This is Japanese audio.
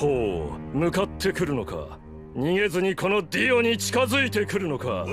ほう向かってくるのか。逃げずにこのディオに近づいてくるのか。